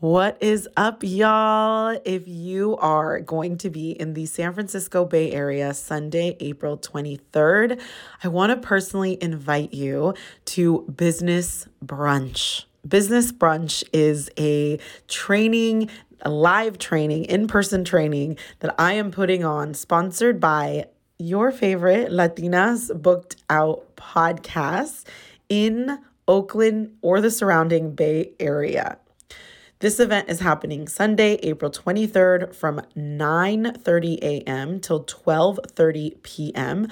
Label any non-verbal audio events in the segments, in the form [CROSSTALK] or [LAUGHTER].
What is up, y'all? If you are going to be in the San Francisco Bay Area Sunday, April 23rd, I want to personally invite you to Business Brunch. Business Brunch is a training, a live training, in person training that I am putting on, sponsored by your favorite Latinas Booked Out podcast in Oakland or the surrounding Bay Area. This event is happening Sunday, April 23rd from 9:30 a.m. till 12:30 p.m.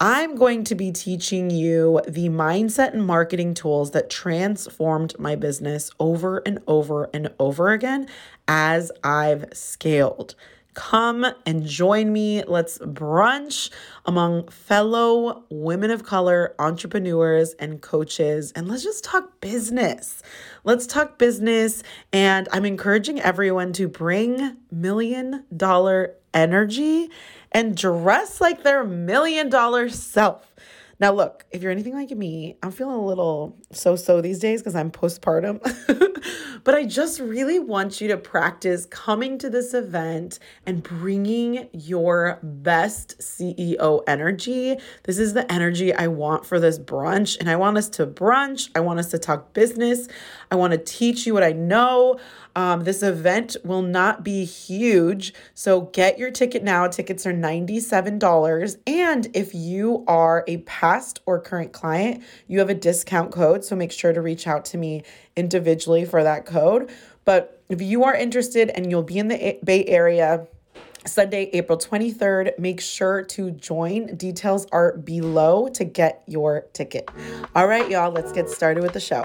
I'm going to be teaching you the mindset and marketing tools that transformed my business over and over and over again as I've scaled. Come and join me. Let's brunch among fellow women of color entrepreneurs and coaches, and let's just talk business. Let's talk business. And I'm encouraging everyone to bring million dollar energy and dress like their million dollar self. Now, look, if you're anything like me, I'm feeling a little so so these days because I'm postpartum. [LAUGHS] but I just really want you to practice coming to this event and bringing your best CEO energy. This is the energy I want for this brunch. And I want us to brunch. I want us to talk business. I want to teach you what I know. Um, this event will not be huge. So get your ticket now. Tickets are $97. And if you are a past or current client, you have a discount code. So make sure to reach out to me individually for that code. But if you are interested and you'll be in the Bay Area, Sunday, April 23rd. Make sure to join. Details are below to get your ticket. All right, y'all, let's get started with the show.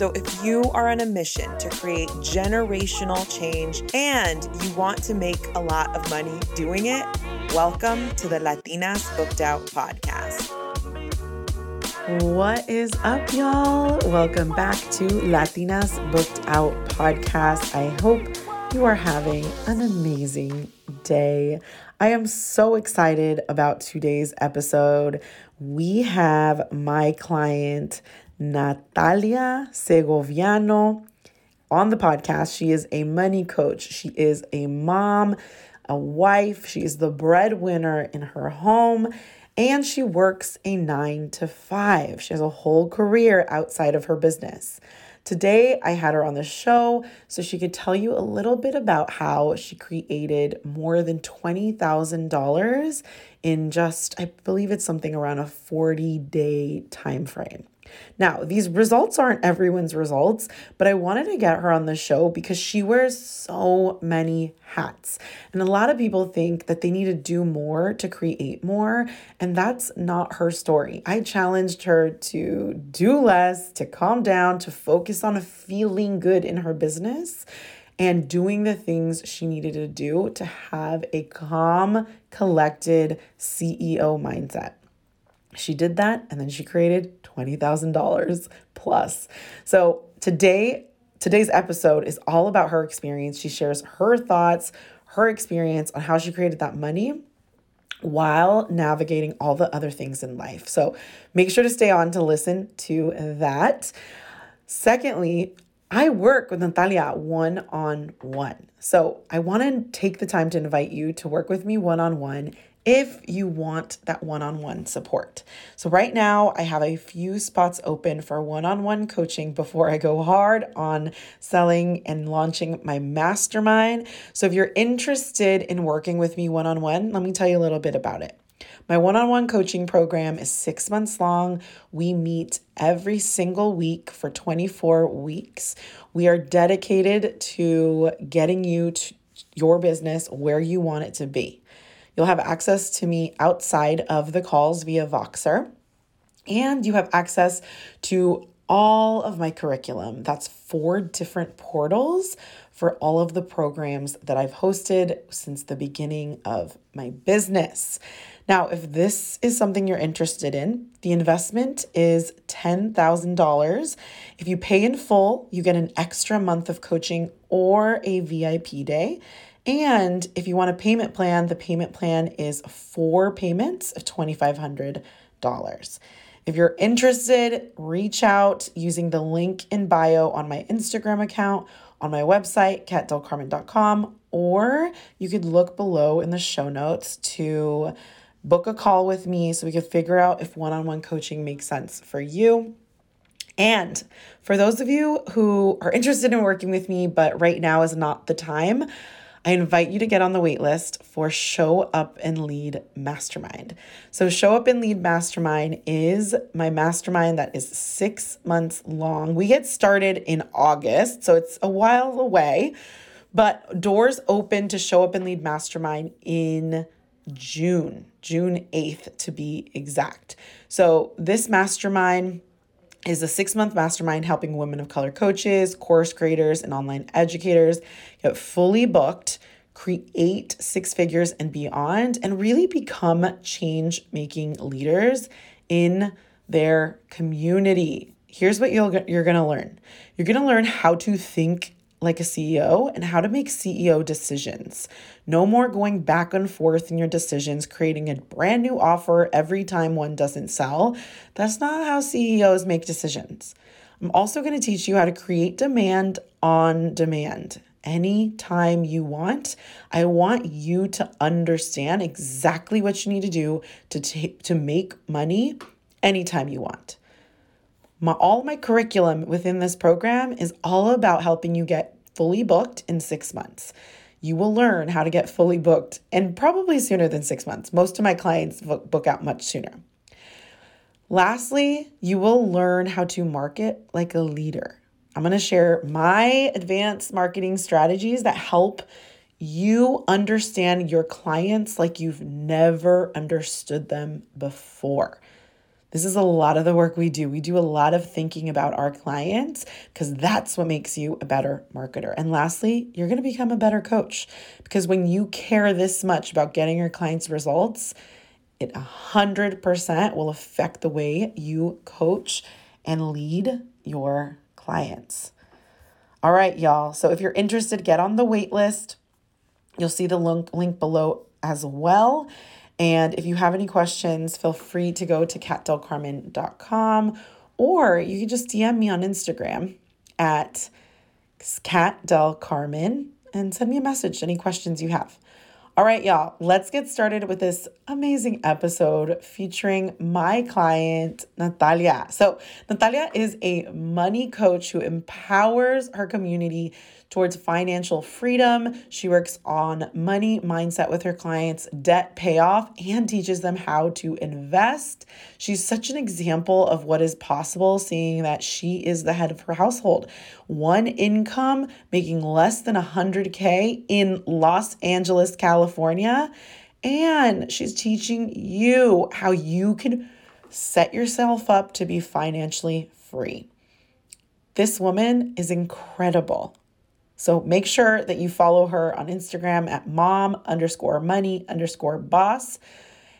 So, if you are on a mission to create generational change and you want to make a lot of money doing it, welcome to the Latinas Booked Out podcast. What is up, y'all? Welcome back to Latinas Booked Out podcast. I hope you are having an amazing day. I am so excited about today's episode. We have my client, Nathalia Segoviano on the podcast. She is a money coach, she is a mom, a wife, she is the breadwinner in her home, and she works a nine to five. She has a whole career outside of her business. Today, I had her on the show so she could tell you a little bit about how she created more than $20,000 in just, I believe it's something around a 40 day time frame. Now, these results aren't everyone's results, but I wanted to get her on the show because she wears so many hats. And a lot of people think that they need to do more to create more, and that's not her story. I challenged her to do less, to calm down, to focus on feeling good in her business and doing the things she needed to do to have a calm, collected CEO mindset. She did that and then she created $20,000 plus. So today, today's episode is all about her experience. She shares her thoughts, her experience on how she created that money while navigating all the other things in life. So make sure to stay on to listen to that. Secondly, I work with Nathalia one on one. So I want to take the time to invite you to work with me one on one if you want that one on one support. So, right now, I have a few spots open for one on one coaching before I go hard on selling and launching my mastermind. So, if you're interested in working with me one on one, let me tell you a little bit about it. My one on one coaching program is six months long. We meet every single week for 24 weeks. We are dedicated to getting you to your business where you want it to be. You'll have access to me outside of the calls via Voxer. And you have access to all of my curriculum. That's four different portals for all of the programs that I've hosted since the beginning of my business. Now, if this is something you're interested in, the investment is $10,000. If you pay in full, you get an extra month of coaching or a VIP day. And if you want a payment plan, the payment plan is four payments of $2,500. If you're interested, reach out using the link in bio on my Instagram account, on my website, katdelcarmen.com, or you could look below in the show notes to book a call with me so we could figure out if one on one coaching makes sense for you. And for those of you who are interested in working with me, but right now is not the time, I invite you to get on the waitlist for Show Up and Lead Mastermind. So, Show Up and Lead Mastermind is my mastermind that is six months long. We get started in August, so it's a while away, but doors open to Show Up and Lead Mastermind in June, June 8th to be exact. So, this mastermind is a six month mastermind helping women of color coaches, course creators, and online educators get fully booked, create six figures and beyond, and really become change making leaders in their community. Here's what you'll, you're gonna learn you're gonna learn how to think like a CEO and how to make CEO decisions. No more going back and forth in your decisions, creating a brand new offer every time one doesn't sell. That's not how CEOs make decisions. I'm also going to teach you how to create demand on demand. Anytime you want, I want you to understand exactly what you need to do to, t- to make money anytime you want. My, all my curriculum within this program is all about helping you get fully booked in six months. You will learn how to get fully booked and probably sooner than six months. Most of my clients book out much sooner. Lastly, you will learn how to market like a leader. I'm going to share my advanced marketing strategies that help you understand your clients like you've never understood them before. This is a lot of the work we do. We do a lot of thinking about our clients because that's what makes you a better marketer. And lastly, you're going to become a better coach because when you care this much about getting your clients results, it 100% will affect the way you coach and lead your clients. All right, y'all. So if you're interested, get on the wait list. You'll see the link, link below as well. And if you have any questions, feel free to go to katdelcarmen.com or you can just DM me on Instagram at katdelcarmen and send me a message, any questions you have. All right, y'all, let's get started with this amazing episode featuring my client, Nathalia. So, Nathalia is a money coach who empowers her community towards financial freedom. She works on money mindset with her clients, debt payoff, and teaches them how to invest. She's such an example of what is possible, seeing that she is the head of her household. One income, making less than 100K in Los Angeles, California. And she's teaching you how you can set yourself up to be financially free. This woman is incredible. So make sure that you follow her on Instagram at mom underscore money underscore boss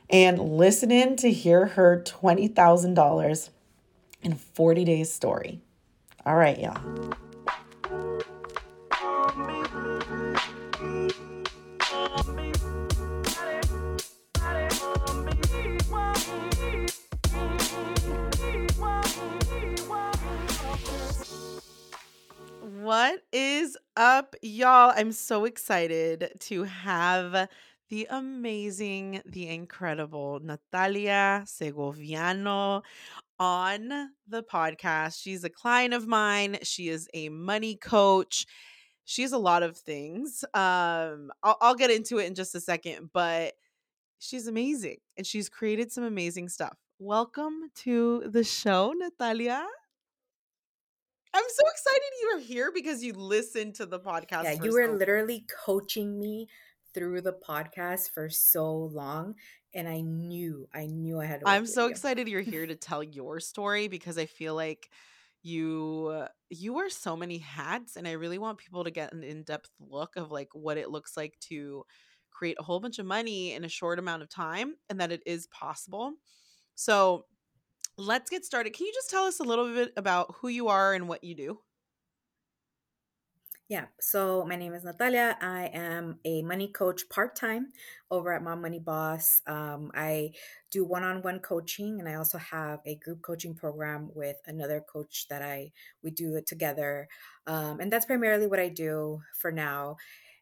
and listen in to hear her $20,000 in 40 days story. All right, y'all. What is up, y'all? I'm so excited to have the amazing, the incredible Nathalia Segoviano on the podcast. She's a client of mine. She is a money coach. She's a lot of things. Um, I'll, I'll get into it in just a second, but she's amazing and she's created some amazing stuff. Welcome to the show, Nathalia. I'm so excited you are here because you listened to the podcast. Yeah, you were so- literally coaching me through the podcast for so long and I knew, I knew I had to I'm so you. excited you're here to [LAUGHS] tell your story because I feel like you you wear so many hats and I really want people to get an in-depth look of like what it looks like to create a whole bunch of money in a short amount of time and that it is possible. So, let's get started. Can you just tell us a little bit about who you are and what you do? Yeah. So my name is Nathalia. I am a money coach part time over at Mom Money Boss. Um, I do one on one coaching, and I also have a group coaching program with another coach that I we do it together. Um, and that's primarily what I do for now.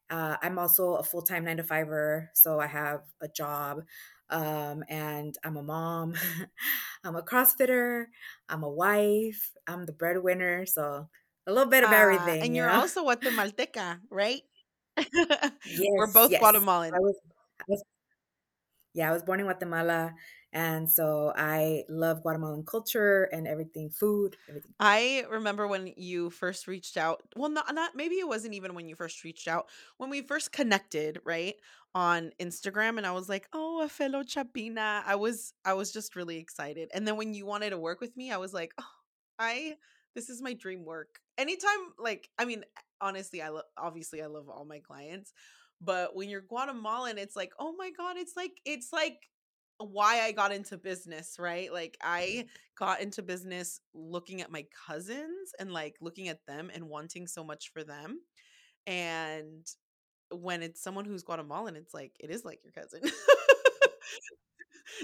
Uh, I'm also a full time nine to fiver, so I have a job. Um, and I'm a mom. [LAUGHS] I'm a CrossFitter. I'm a wife. I'm the breadwinner. So a little bit of Ah, everything, and you you're know? also Guatemalteca, right? [LAUGHS] yes, We're both yes. I Guatemalan. was, I was, yeah, I was born in Guatemala, and so I love Guatemalan culture and everything, food, everything. I remember when you first reached out. Well, not not maybe it wasn't even when you first reached out. When we first connected, right, on Instagram and I was like, "Oh, a fellow Chapina." I was I was just really excited. And then when you wanted to work with me, I was like, "Oh, I this is my dream work." Anytime like I mean, honestly, I obviously I love all my clients, but when you're Guatemalan, it's like, "Oh my god, it's like it's like why I got into business, right? Like mm-hmm. I got into business looking at my cousins and like looking at them and wanting so much for them. And when it's someone who's Guatemalan, it's like it is like your cousin. [LAUGHS]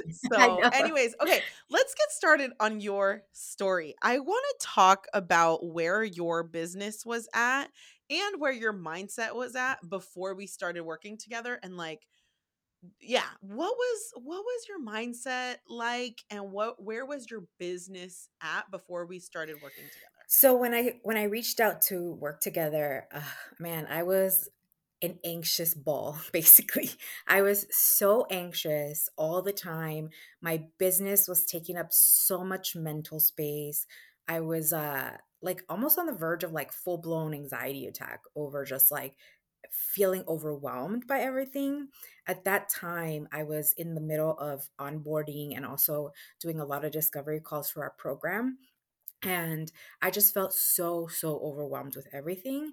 [LAUGHS] So, anyways, okay, let's get started on your story. I want to talk about where your business was at and where your mindset was at before we started working together and like yeah what was what was your mindset like and what where was your business at before we started working together So when I when I reached out to work together, uh, man, I was an anxious ball [LAUGHS] basically. I was so anxious all the time. My business was taking up so much mental space. I was uh like almost on the verge of like full-blown anxiety attack over just like feeling overwhelmed by everything. At that time, I was in the middle of onboarding and also doing a lot of discovery calls for our program and I just felt so, so overwhelmed with everything.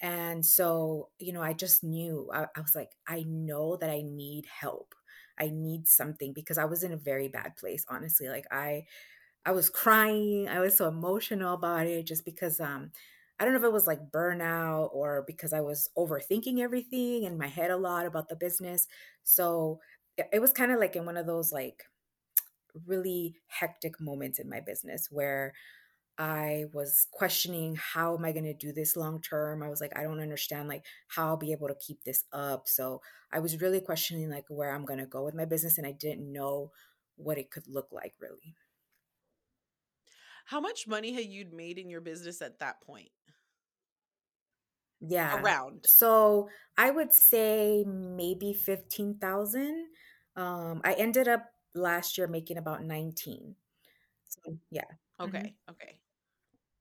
And so, you know, I just knew, I, I was like, I know that I need help. I need something because I was in a very bad place, honestly. Like I, I was crying. I was so emotional about it just because, um, I don't know if it was like burnout or because I was overthinking everything in my head a lot about the business. So it, it was kind of like in one of those like really hectic moments in my business where I was questioning how am I going to do this long term? I was like I don't understand like how I'll be able to keep this up. So I was really questioning like where I'm going to go with my business and I didn't know what it could look like really. how much money had you made in your business at that point Yeah. around So I would say maybe 15,000. Um I ended up last year making about 19. So yeah. Mhm. okay okay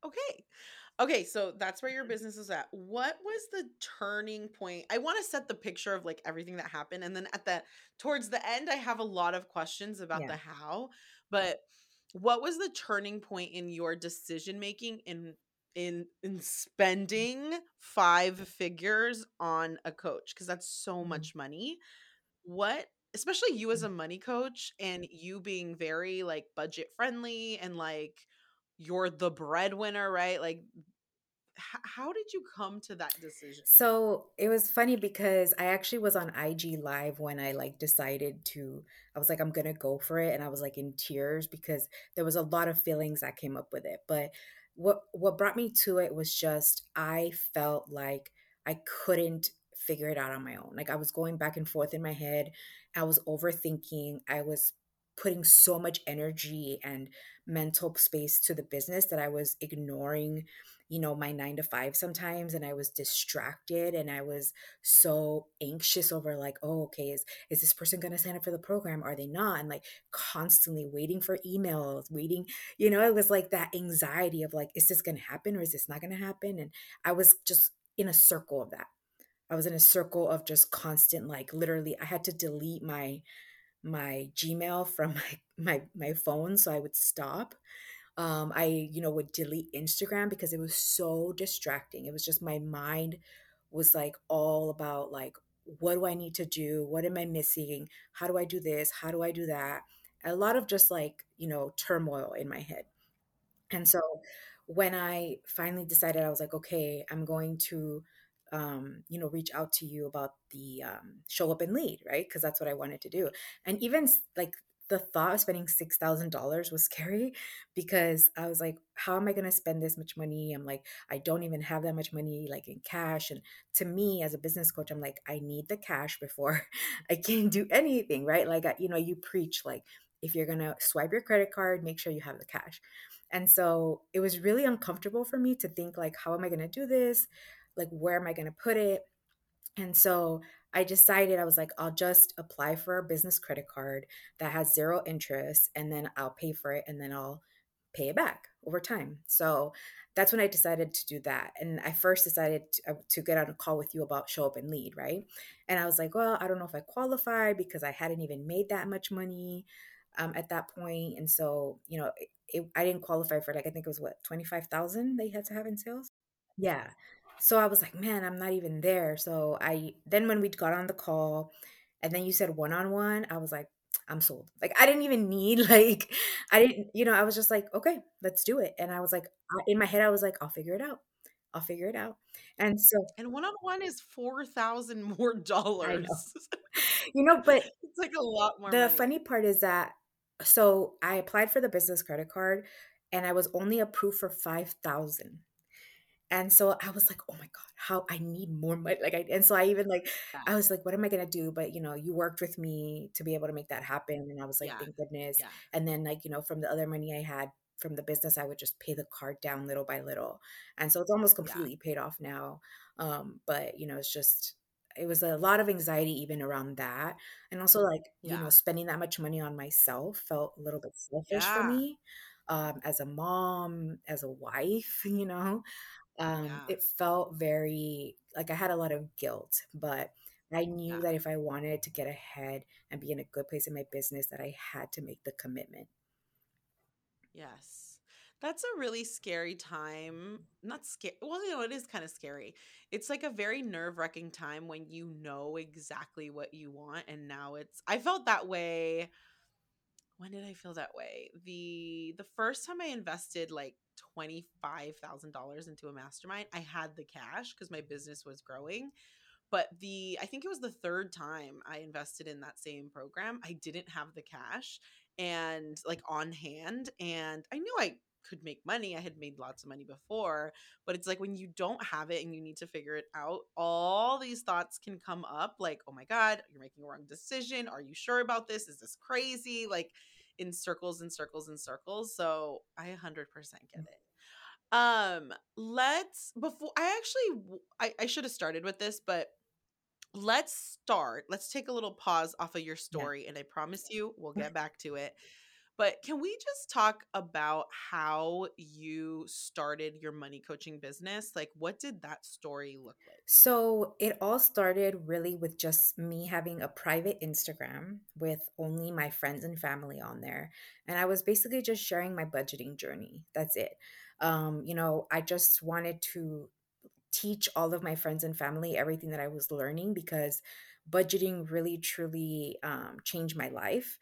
okay okay so that's where your business is at what was the turning point i want to set the picture of like everything that happened and then at the towards the end i have a lot of questions about Yeah. the how but what was the turning point in your decision making in in in spending five figures on a coach because that's so Mhm. much money what especially you as a money coach and you being very like budget friendly and like you're the breadwinner right like h- how did you come to that decision So it was funny because I actually was on IG Live when I like decided to, I was like, I'm gonna go for it. And I was like in tears because there was a lot of feelings that came up with it. But what what brought me to it was just I felt like I couldn't figure it out on my own. Like I was going back and forth in my head. I was overthinking. I was putting so much energy and mental space to the business that I was ignoring you know, my nine to five sometimes and I was distracted and I was so anxious over like, oh, okay, is is this person gonna sign up for the program? Are they not? And like constantly waiting for emails, waiting, you know, it was like that anxiety of like, is this gonna happen or is this not gonna happen? And I was just in a circle of that. I was in a circle of just constant, like literally, I had to delete my my Gmail from [LAUGHS] my my my phone, so I would stop. Um, I, you know, would delete Instagram because it was so distracting. It was just my mind was like all about like, what do I need to do? What am I missing? How do I do this? How do I do that? A lot of just like, you know, turmoil in my head. And so when I finally decided, I was like, okay, I'm going to, um, you know, reach out to you about the um, show up and lead, right? Because that's what I wanted to do. And even like the thought of spending $6,000 was scary because I was like, how am I going to spend this much money? I'm like, I don't even have that much money like in cash. And to me, as a business coach, I'm like, I need the cash before [LAUGHS] I can do anything, right? Like, you know, you preach like, if you're going to swipe your credit card, make sure you have the cash and so it was really uncomfortable for me to think like how am I going to do this? Like where am I going to put it? And so I decided I was like I'll just apply for a business credit card that has zero interest and then I'll pay for it and then I'll pay it back over time. So that's when I decided to do that. And I first decided to, uh, to get on a call with you about show up and lead, right? And I was like, well, I don't know if I qualify because I hadn't even made that much money um, at that point. And so, you know, it, it, I didn't qualify for like, I think it was what, 25,000 they had to have in sales? Yeah. So I was like, man, I'm not even there. So I, then when we got on the call and then you said one on one, I was like, I'm sold. Like, I didn't even need, [LAUGHS] like, I didn't, you know, I was just like, okay, let's do it. And I was like, I- in my head, I was like, I'll figure it out. I'll figure it out. And so And one-on-one is 4,000 [LAUGHS] more I know, dollars. [LAUGHS] you know, but It's like a lot more the money. funny part is that, so I applied for the business credit card and I was only approved for 5,000. And so I was like, "Oh my god, how I need more money." Like I and so I even like Yeah. I was like, "What am I gonna do?" But you know, you worked with me to be able to make that happen, and I was like, Yeah. "Thank goodness." Yeah. And then like you know, from the other money I had from the business, I would just pay the card down little by little, and so it's almost completely paid off now. Um, but you know, it's just it was a lot of anxiety even around that, and also like you know, spending that much money on myself felt a little bit selfish for me. Um, as a mom, as a wife, [LAUGHS] you know, um, Yeah. it felt very like I had a lot of guilt, but I knew Yeah. that if I wanted to get ahead and be in a good place in my business, that I had to make the commitment. Yes. That's a really scary time. Not scary. Well, you know, it is kind of scary. It's like a very nerve-wracking time when you know exactly what you want and now it's I felt that way when did I feel that way? The the first time I invested like $25,000 into a mastermind, I had the cash because my business was growing. But the I think it was the third time I invested in that same program, I didn't have the cash and like on hand and I knew I could make money. I had made lots of money before, but it's like when you don't have it and you need to figure it out, all these thoughts can come up like, "Oh my god, you're making a wrong decision. Are you sure about this? Is this crazy?" Like in circles and circles and circles. So I 100% get it. Um, let's before I actually I should have started with this, but let's start. Let's take a little pause off of your Yeah. story, and I promise you we'll [LAUGHS] get back to it. But can we just talk about how you started your money coaching business? Like, what did that story look like? So it all started really with just me having a private Instagram with only my friends and family on there. And I was basically just sharing my budgeting journey. That's it. Um, you know, I just wanted to teach all of my friends and family everything that I was learning because budgeting really truly um, changed my life.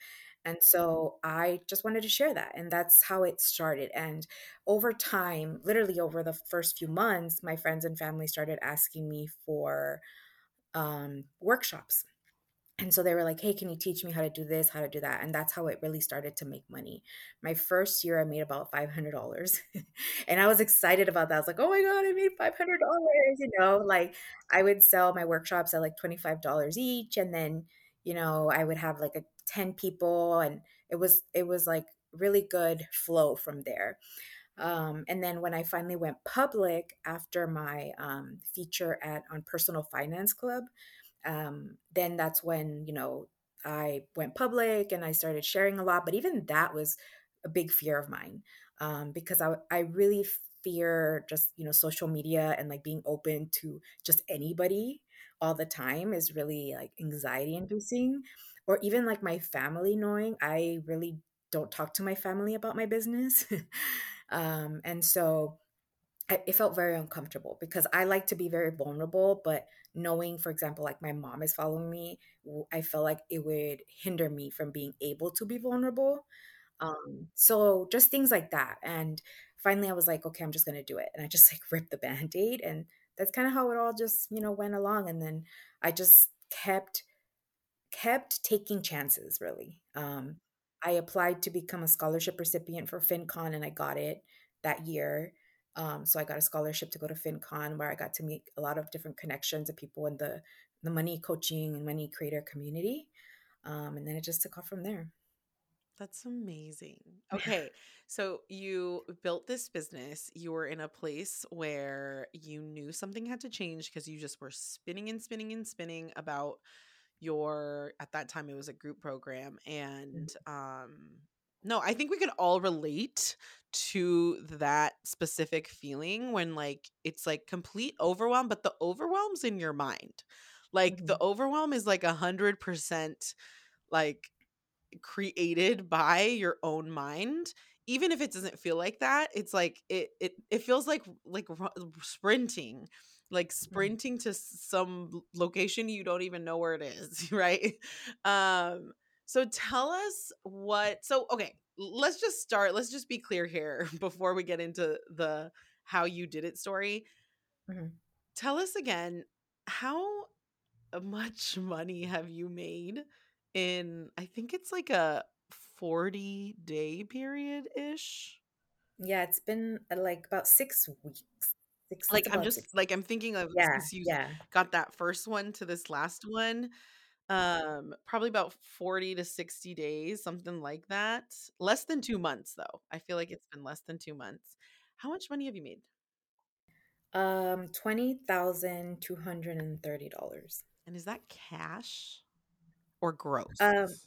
And so I just wanted to share that. And that's how it started. And over time, literally over the first few months, my friends and family started asking me for um, workshops and so they were like, "Hey, can you teach me how to do this, how to do that?" And that's how it really started to make money. My first year, I made about five hundred dollars, [LAUGHS] and I was excited about that. I was like, "Oh my god, I made five hundred dollars!" You know, like I would sell my workshops at like twenty five dollars each, and then you know I would have like a ten people, and it was it was like really good flow from there. Um, and then when I finally went public after my um, feature at on Personal Finance Club um, then that's when you know I went public and I started sharing a lot. But even that was a big fear of mine um, because I I really fear just you know social media and like being open to just anybody all the time is really like anxiety inducing or even like my family knowing I really don't talk to my family about my business. [LAUGHS] um, and so I, it felt very uncomfortable because I like to be very vulnerable, but knowing, for example, like my mom is following me, I felt like it would hinder me from being able to be vulnerable. Um, so just things like that. And finally I was like, okay, I'm just gonna do it. And I just like ripped the band-aid and that's kind of how it all just, you know, went along. And then I just kept kept taking chances really. Um, I applied to become a scholarship recipient for FinCon and I got it that year. Um, so I got a scholarship to go to FinCon where I got to meet a lot of different connections of people in the the money coaching and money creator community. Um, and then it just took off from there. That's amazing. [LAUGHS] Okay. So you built this business. You were in a place where you knew something had to change because you just were spinning and spinning and spinning about your at that time it was a group program and um no, I think we can all relate to that specific feeling when like it's like complete overwhelm, but the overwhelm's in your mind. Like the Mhm. overwhelm is like a hundred percent like created by your own mind even if it doesn't feel like that it's like it it, it feels like like sprinting like Mhm. sprinting to some location you don't even know where it is [LAUGHS] right um so tell us what so okay let's just start let's just be clear here [LAUGHS] before we get into the how you did it story Mhm. tell us again how much money have you made in I think it's like a 40 day period ish? Yeah, it's been uh, like about six weeks. Six, Like I'm just six. like I'm thinking of Yeah, since you yeah. got that first one to this last one, um probably about 40 to 60 days, something like that. Less than 2 months though. I feel like it's been less than 2 months. How much money have you made? Um, $20,230. And is that cash or gross? Um,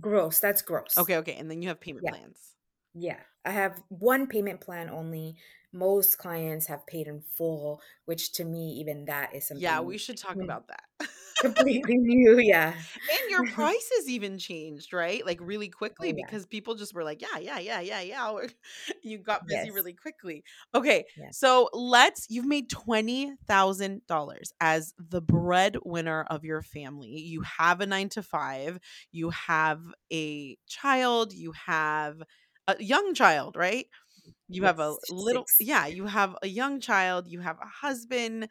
gross. That's gross. Okay, okay. And then you have payment Yeah, plans. Yeah. I have one payment plan only. Most clients have paid in full, which to me, even that is something. Yeah, we should talk about that. [LAUGHS] completely new. Yeah. [LAUGHS] And your prices even changed, right? Like really [LAUGHS] oh, quickly Oh, yeah. because people just were like, yeah, yeah, yeah, yeah, yeah. You got busy Yes. really quickly. Okay, so let's, you've made $20,000 as the breadwinner of your family. You have a nine to five, you have a child, you have a young child, right? You have a Yes. little, Six. yeah, you have a young child, you have a husband,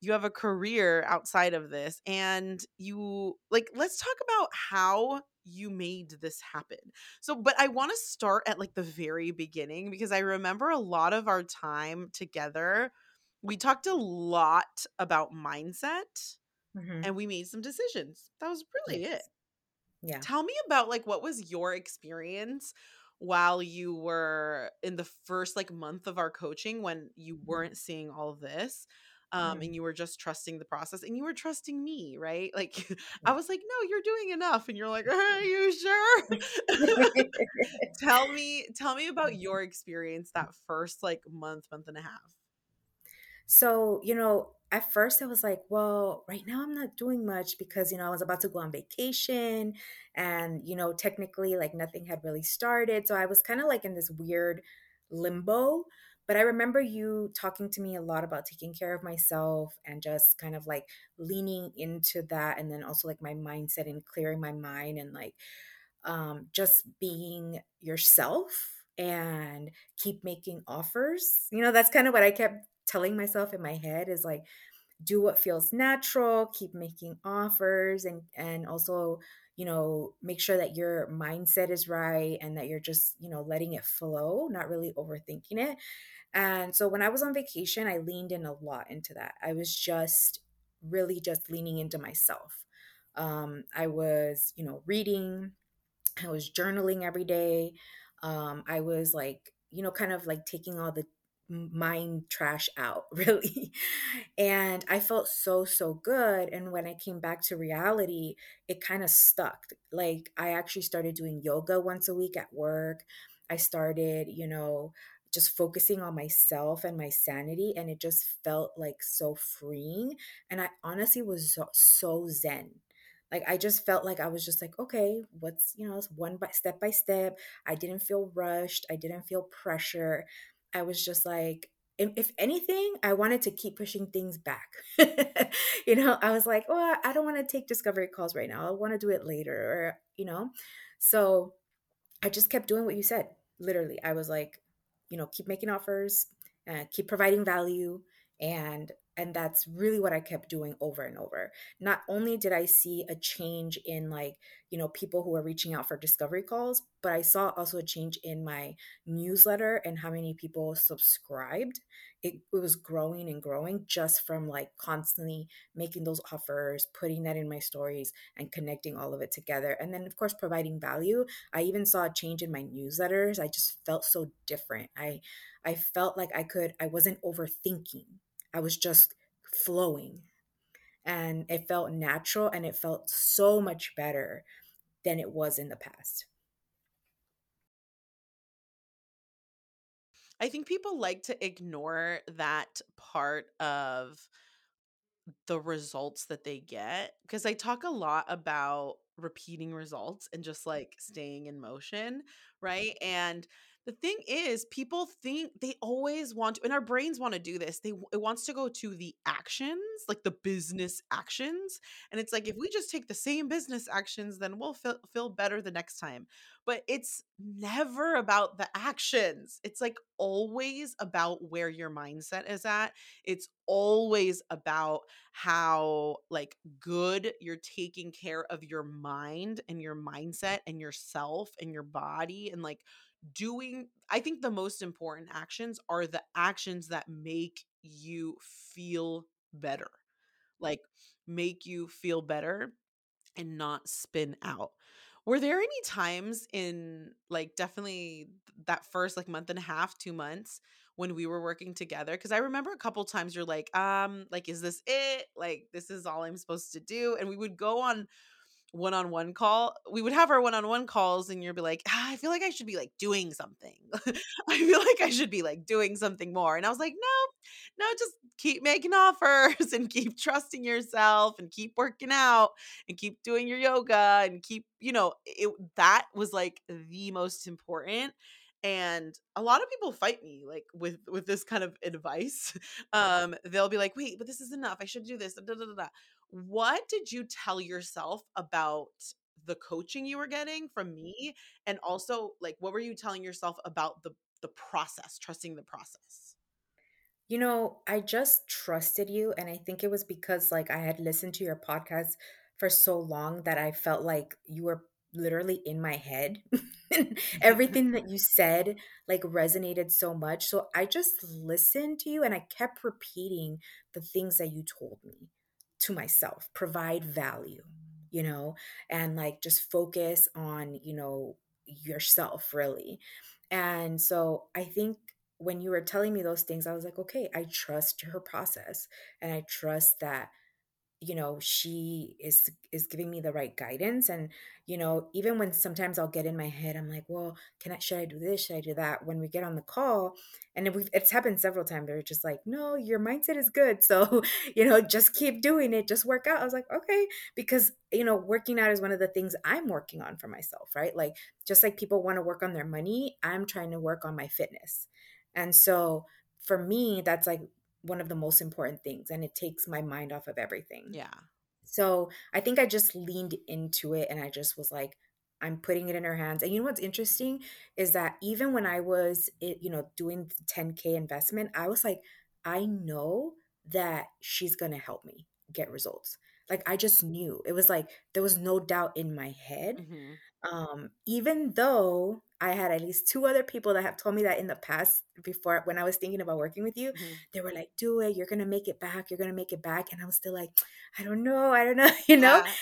you have a career outside of this, and you like, let's talk about how you made this happen. So, but I want to start at like the very beginning because I remember a lot of our time together. We talked a lot about mindset hmm and we made some decisions. That was really it. Yes. Yeah. Tell me about like what was your experience while you were in the first like month of our coaching when you weren't seeing all of this um Mhm. and you were just trusting the process and you were trusting me, right? Like [LAUGHS] I was like, "No, you're doing enough." And you're like, [LAUGHS] "Are you sure?" [LAUGHS] tell me tell me about your experience that first like month, month and a half. So, you know, at first I was like, well, right now I'm not doing much because, you know, I was about to go on vacation and, you know, technically like nothing had really started. So I was kind of like in this weird limbo. But I remember you talking to me a lot about taking care of myself and just kind of like leaning into that. And then also like my mindset and clearing my mind and like um, just being yourself and keep making offers. You know, that's kind of what I kept telling myself in my head is like do what feels natural, keep making offers and and also, you know, make sure that your mindset is right and that you're just, you know, letting it flow, not really overthinking it. And so when I was on vacation, I leaned in a lot into that. I was just really just leaning into myself. Um, I was, you know, reading, I was journaling every day. Um, I was like, you know, kind of like taking all the mind trash out, [LAUGHS] really. And I felt so, so good. And when I came back to reality, it kind of stuck. Like, I actually started doing yoga once a week at work. I started, you know, just focusing on myself and my sanity. And it just felt like so freeing. And I honestly was so, so zen Like I just felt like I was just like, okay, what's, you know, it's one by step by step. I didn't feel rushed. I didn't feel pressure. I was just like, if, anything, I wanted to keep pushing things back. [LAUGHS] you know, I was like, oh, I don't want to take discovery calls right now. I want to do it later, or, you know. So I just kept doing what you said. Literally, I was like, you know, keep making offers, uh, keep providing value, and and that's really what i kept doing over and over. Not only did i see a change in like you know people who are reaching out for discovery calls but i saw also a change in my newsletter and how many people subscribed. It, it was growing and growing just from like constantly making those offers putting that in my stories and connecting all of it together. And then of course providing value. I even saw a change in my newsletters. I just felt so different. I i felt like i could i wasn't overthinking I was just flowing and it felt natural and it felt so much better than it was in the past. I think people like to ignore that part of the results that they get because I talk a lot about repeating results and just like staying in motion, right? And the thing is people think they always want to and our brains want to do this they it wants to go to the actions like the business actions and it's like if we just take the same business actions then we'll feel, feel better the next time but it's never about the actions it's like always about where your mindset is at it's always about how like good you're taking care of your mind and your mindset and yourself and your body and like doing I think the most important actions are the actions that make you feel better. Like make you feel better and not spin out. Were there any times in like definitely that first like month and a half, 2 months when we were working together cuz I remember a couple times you're like, um like is this it? Like this is all I'm supposed to do and we would go on one-on-one call we would have our one-on-one calls and you'd be like ah, i feel like i should be like doing something. [LAUGHS] I feel like i should be like doing something more and i was like no no just keep making offers [LAUGHS] and keep trusting yourself and keep working out and keep doing your yoga and keep you know it that was like the most important and a lot of people fight me like with with this kind of advice. [LAUGHS] Um they'll be like wait but this is enough i should do this da, da, da, what did you tell yourself about the coaching you were getting from mm-hmm. me? And also, like, what were you telling yourself about the the process, trusting the process? You know, I just trusted you. And I think it was because, like, I had listened to your podcast for so long that I felt like you were literally in my head. [LAUGHS] [LAUGHS] Everything that you said, like, resonated so much. So I just listened to you and I kept repeating the things that you told me to myself, provide value, you know, and like just focus on, you know, yourself really. And so I think when you were telling me those things, I was like, okay, I trust her process and I trust that you know she is is giving me the right guidance and you know even when sometimes i'll get in my head i'm like well can i should i do this? Should i do that? when we get on the call and we've it's happened several times they're just like no your mindset is good. [LAUGHS] So you know just keep doing it just work out. I was like okay because you know working out is one of the things i'm working on for myself right? Like just like people want to work on their money i'm trying to work on my fitness. And so for me that's like one of the most important things and it takes my mind off of everything. Yeah. So I think I just leaned into it and I just was like, I'm putting it in her hands. And you know what's interesting is that even when I was, you know, doing the 10K investment, I was like, I know that she's going to help me get results. Like I just knew. It was like there was no doubt in my head. Mm-hmm. Um, even though I had at least two other people that have told me that in the past before when I was thinking about working with you, mm-hmm. they were like, do it, you're gonna make it back, you're gonna make it back. And I was still like, I don't know, I don't know, [LAUGHS] you know? Yeah.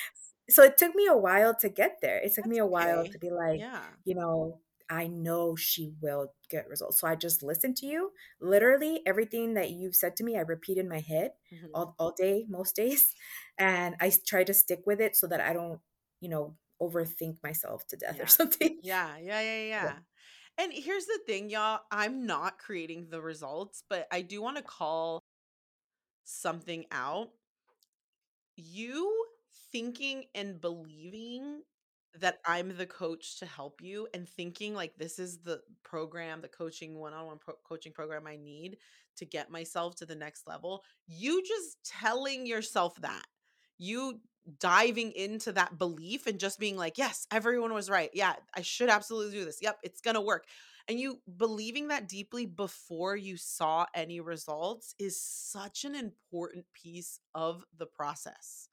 So it took me a while to get there. It took That's me a while okay. to be like, yeah. you know, I know she will get results. So I just listened to you. Literally everything that you said to me, I repeat in my head mm-hmm. all, all day, most days. And I try to stick with it so that I don't, you know, overthink myself to death yeah. or something. [LAUGHS] Yeah, yeah, yeah, yeah. yeah. And here's the thing, y'all. I'm not creating the results, but I do want to call something out. You thinking and believing that I'm the coach to help you and thinking like this is the program, the coaching one-on-one pro- coaching program I need to get myself to the next level. You just telling yourself that. You diving into that belief and just being like, "Yes, everyone was right. Yeah, I should absolutely do this. Yep, it's going to work." And you believing that deeply before you saw any results is such an important piece of the process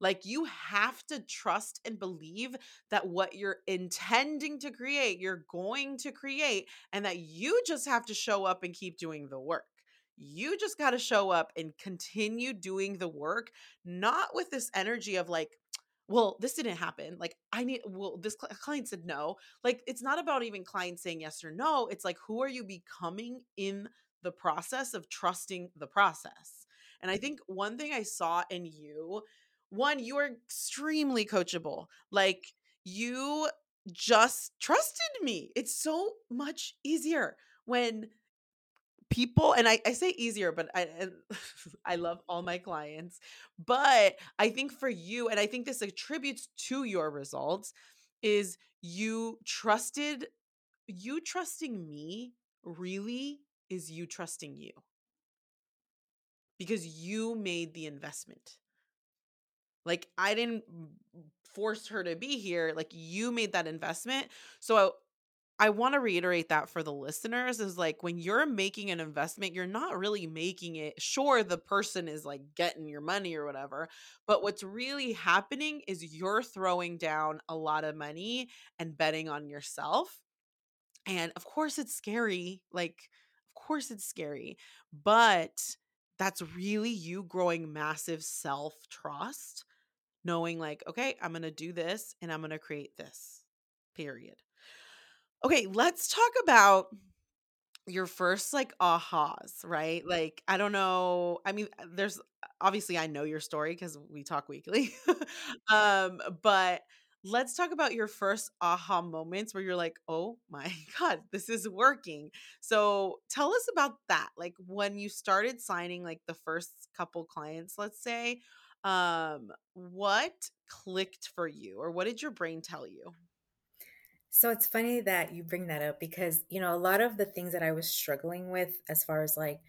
like you have to trust and believe that what you're intending to create, you're going to create, and that you just have to show up and keep doing the work. You just got to show up and continue doing the work, not with this energy of like, well, this didn't happen. Like, I need, well, this cl- client said no. Like, it's not about even clients saying yes or no. It's like, who are you becoming in the process of trusting the process? And I think one thing I saw in you one, you are extremely coachable. Like you just trusted me. It's so much easier when people and I, I say easier but I, [LAUGHS] I love all my clients but i think for you and i think this attributes to your results is you trusted you trusting me really is you trusting you because you made the investment like I didn't force her to be here. Like you made that investment. So I, want to reiterate that for the listeners is like when you're making an investment, you're not really making it. Sure, the person is like getting your money or whatever, but what's really happening is you're throwing down a lot of money and betting on yourself. And of course, it's scary. Like, of course, it's scary, but that's really you growing massive self trust knowing like, okay, I'm going to do this and I'm going to create this. Period. Okay, let's talk about your first like ahas, right? Like, I don't know. I mean, there's obviously I know your story because we talk weekly. [LAUGHS] um, but let's talk about your first aha moments where you're like, oh my [LAUGHS] God, this is working. So tell us about that. Like when you started signing like the first couple clients, let's say, um, what clicked for you or what did your brain tell you? So it's funny that you bring that up because, you know, a lot of the things that I was struggling with as far as like,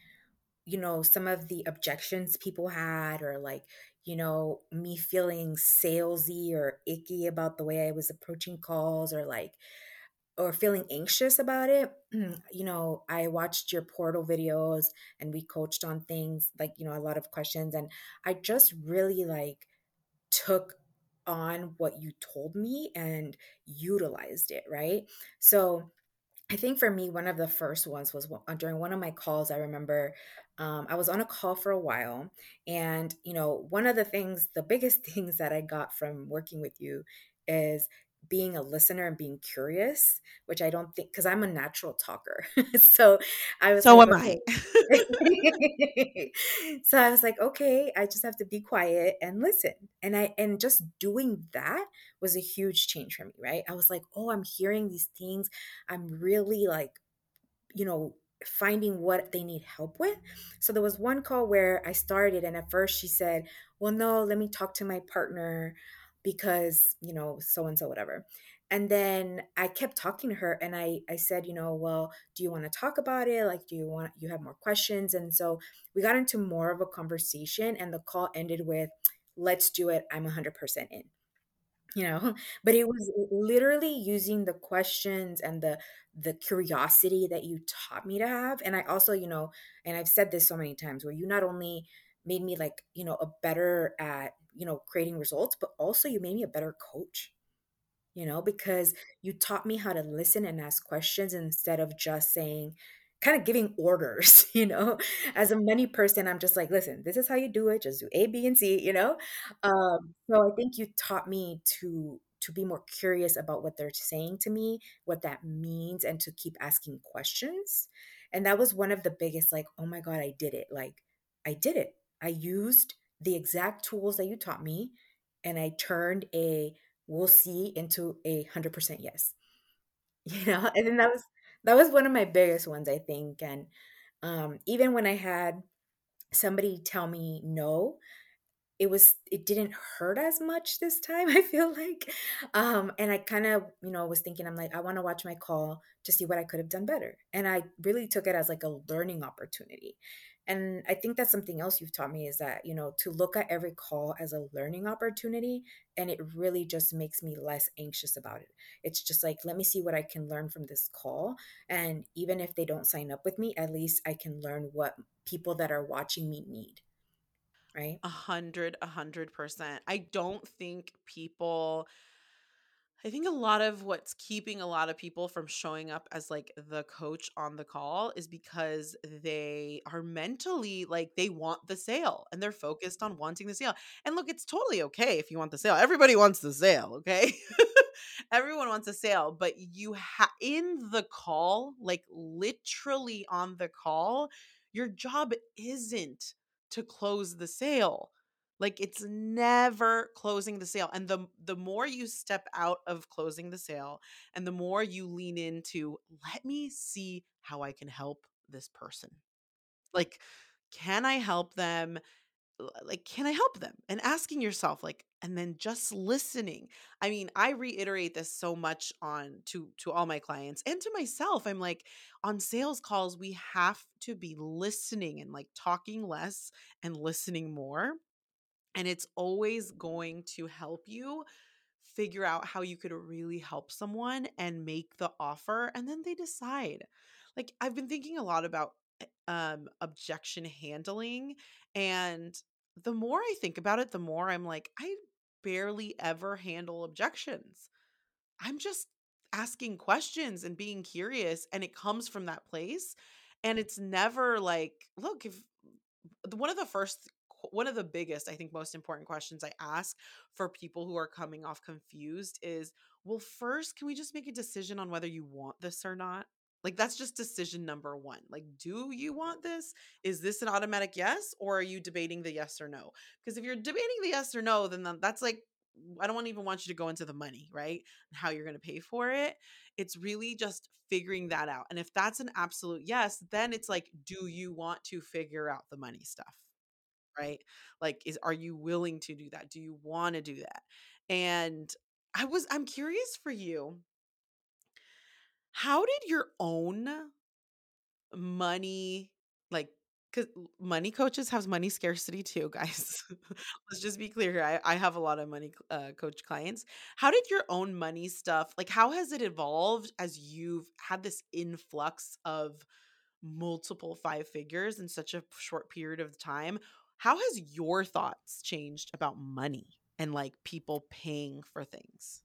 you know, some of the objections people had or like, you know, me feeling salesy or icky about the way I was approaching calls or like or feeling anxious about it, mm, you know, I watched your portal videos and we coached on things like, you know, a lot of questions. And I just really like took on what you told me and utilized it, right? So I think for me, one of the first ones was during one of my calls. I remember um, I was on a call for a while. And, you know, one of the things, the biggest [LAUGHS] things that I got from working with you is being a listener and being curious, which I don't think because I'm a natural talker. [LAUGHS] so I was So like, am okay. I. [LAUGHS] so I was like, okay, I just have to be quiet and listen. And I and just doing that was a huge change for me, right? I was like, oh, I'm hearing these things. I'm really like, you know, finding what they need help with. So there was one call where I started and at first she said, "Well, no, let me talk to my partner because you know so and so whatever. And then i kept talking to her and i i said you know well do you want to talk about it? Like do you want you have more questions? And so we got into more of a conversation and the call ended with let's do it. I'm 100% in. You know? [LAUGHS] But it was literally using the questions and the the curiosity that you taught me to have. And i also you know and i've said this so many times where you not only made me like you know a better at you know creating results but also you made me a better coach you know because you taught me how to listen and ask questions instead of just saying kind of giving orders [LAUGHS] you know? As a money person i'm just like listen this is how you do it just do a b and c you know? Um so i think you taught me to to be more curious about what they're saying to me what that means and to keep asking questions. And that was one of the biggest like oh my god i did it like i did it. I used the exact tools that you taught me and I turned a we'll see into a hundred percent yes. [LAUGHS] You know, and then that was that was one of my biggest ones, I think. And um, even when I had somebody tell me no, it was it didn't hurt as much this time [LAUGHS] i feel like um and i kind of you know was thinking i'm like i want to watch my call to see what i could have done better and i really took it as like a learning opportunity and i think that's something else you've taught me is that you know to look at every call as a learning opportunity and it really just makes me less anxious about it. It's just like let me see what i can learn from this call. And even if they don't sign up with me at least i can learn what people that are watching me need right? A hundred, a hundred percent. I don't think people I think a lot of what's keeping a lot of people from showing up as like the coach on the call is because they are mentally like they want the sale and they're focused on wanting the sale. And look, it's totally okay if you want the sale. Everybody wants the sale, okay? [LAUGHS] Everyone wants a sale, but you have in the call, like literally on the call, your job isn't to close the sale. Like it's never closing the sale. And the the more you step out of closing the sale and the more you lean into let me see how I can help this person. Like can I help them? Like can I help them? And asking yourself like and then just listening. I mean, I reiterate this so much on to to all my clients and to myself. I'm like on sales calls we have to be listening and like talking less and listening more and it's always going to help you figure out how you could really help someone and make the offer and then they decide. Like I've been thinking a lot about eh, um objection handling and the more I think about it the more I'm like I barely ever handle objections. I'm just asking questions and being curious and it comes from that place and it's never like look if one of the first one of the biggest i think most important questions i ask for people who are coming off confused is well first can we just make a decision on whether you want this or not? Like that's just decision number one like do you want this? Is this an automatic yes or are you debating the yes or no? Because if you're debating the yes or no then that's like i don't even want you to go into the money right? How you're going to pay for it. It's really just figuring that out and if that's an absolute yes then it's like do you want to figure out the money stuff right? Like is are you willing to do that? Do you want to do that? And I was I'm curious for you. How did your own money like cuz money coaches have money scarcity too, [LAUGHS] guys. Let's just be clear here. I, I have a lot of money uh, coach clients. How did your own money stuff, like how has it evolved as you've had this influx of multiple five figures in such a short period of time. How has your thoughts changed about money and like people paying for things?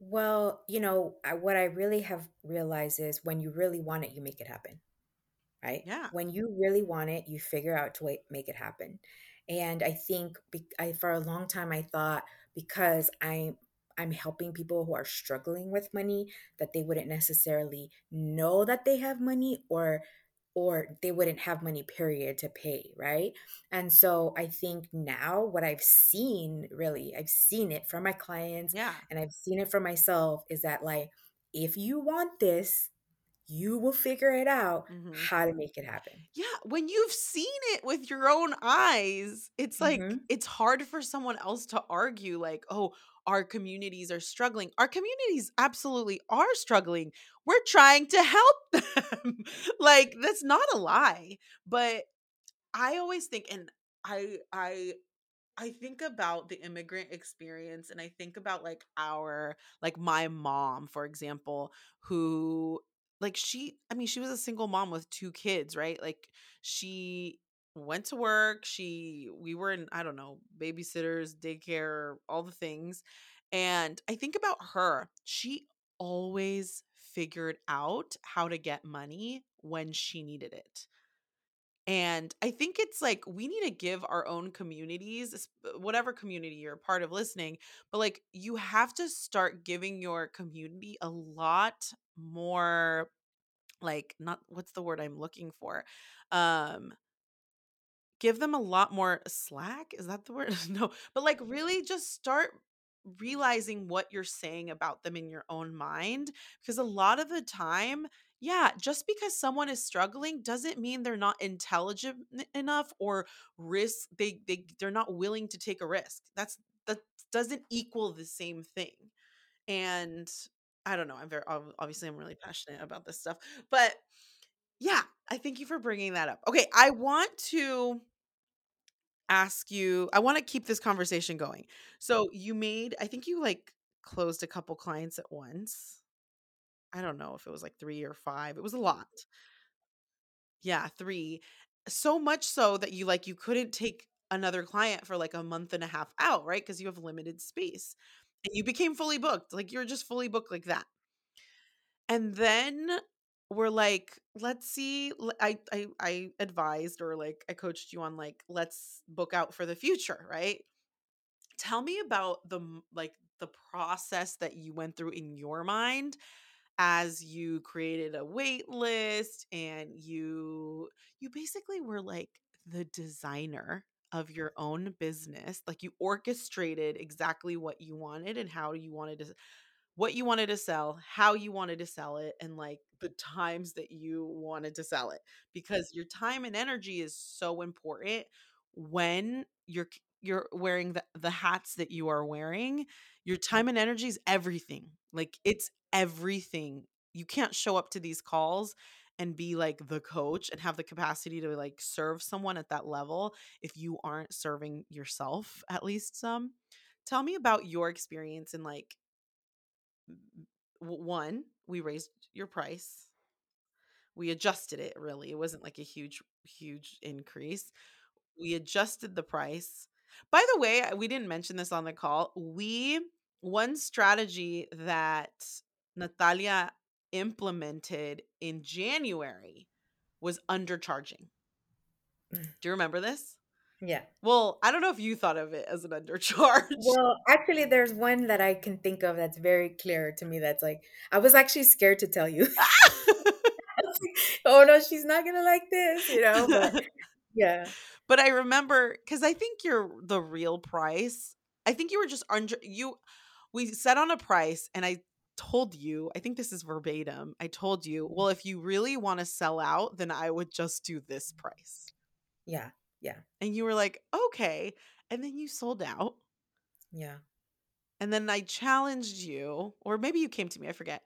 Well, you know, I, what I really have realized is when you really want it, you make it happen, right? Yeah. When you really want it, you figure out to make it happen. And I think I, for a long time, I thought because I I'm helping people who are struggling with money that they wouldn't necessarily know that they have money or or they wouldn't have money period to pay right and so i think now what i've seen really i've seen it from my clients Yeah. and i've seen it for myself is that like if you want this you will figure it out hmm how to make it happen Yeah. When you've seen it with your own eyes, it's like hmm it's hard for someone else to argue, like, oh, our communities are struggling. Our communities absolutely are struggling. We're trying to help [LAUGHS] them. like, that's not a lie. But I always think, and I I I think about the immigrant experience and I think about like our like my mom for example who like she I mean she was a single mom with two kids, right? Like she went to work, she we were in I don't know, babysitters, daycare, all the things. And I think about her. She always figured out how to get money when she needed it and I think it's like we need to give our own communities, uh, whatever community you're part of listening, but like you have to start giving your community a lot more like not what's the word I'm looking for? Um give them a lot more slack. Is that the word? [LAUGHS] no, but like mm-hmm. really just start realizing what you're saying about them in your own mind because a lot of the time yeah, just because someone is struggling doesn't mean they're not intelligent enough or risk they they they're not willing to take a risk. That's that doesn't equal the same thing. And I don't know, I'm very obviously I'm really passionate about this stuff. But yeah, I thank you for bringing that up. Okay, I want to ask you I want to keep this conversation going. So, you made I think you like closed a couple clients at once. I don't know if it was like 3 or 5. It was a lot. Yeah, 3. So much so that you like you couldn't take another client for like a month and a half out, right? Because you have limited space. And you became fully booked. Like you're just fully booked like that. And then we're like, let's see. I, I i advised or like I coached you on like let's book out for the future, right? Tell me about the like the process that you went through in your mind as you created a wait list and you you basically were like the designer of your own business like you orchestrated exactly what you wanted and how you wanted to what you wanted to sell, how you wanted to sell it, and like the times that you wanted to sell it because your time and energy is so important when you're you're wearing the, the hats that you are wearing your time and energy is everything like it's everything. You can't show up to these calls and be like the coach and have the capacity to like serve someone at that level if you aren't serving yourself at least some. Tell me about your experience and like one, we raised your price. We adjusted it really. It wasn't like a huge, huge increase. We adjusted the price. By the way, we didn't mention this on the call. We, one strategy that Nathalia implemented in January was undercharging. Mm. Do you remember this? Yeah. Well, I don't know if you thought of it as an undercharge. [LAUGHS] Well, actually, there's one that I can think of that's very clear to me. That's like, I was actually scared to tell you. [LAUGHS] Like, oh no, she's not gonna like this, you know. But [LAUGHS] yeah, But I remember because I think you're the real price. I think you were just under you. We set on a price, and I told you. I think this is verbatim. I told you, mm-hmm. well, if you really want to sell out, then I would just do this price. yeah, yeah, And you were like, okay. And then you sold out. yeah. And then I challenged you, or maybe you came to me. I forget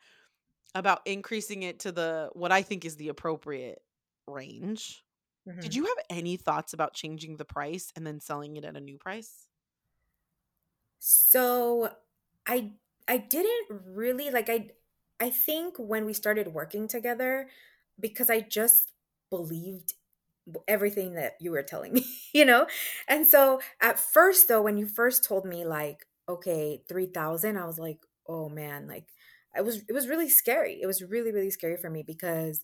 about increasing it to the what I think is the appropriate range. Did Mhm. you have any thoughts about changing the price and then selling it at a new price? So I I didn't really like I I think when we started working together because I just believed everything that you were telling me, [LAUGHS] you know? And so at first though when you first told me like okay, 3000, I was like, "Oh man, like I was it was really scary. It was really really scary for me because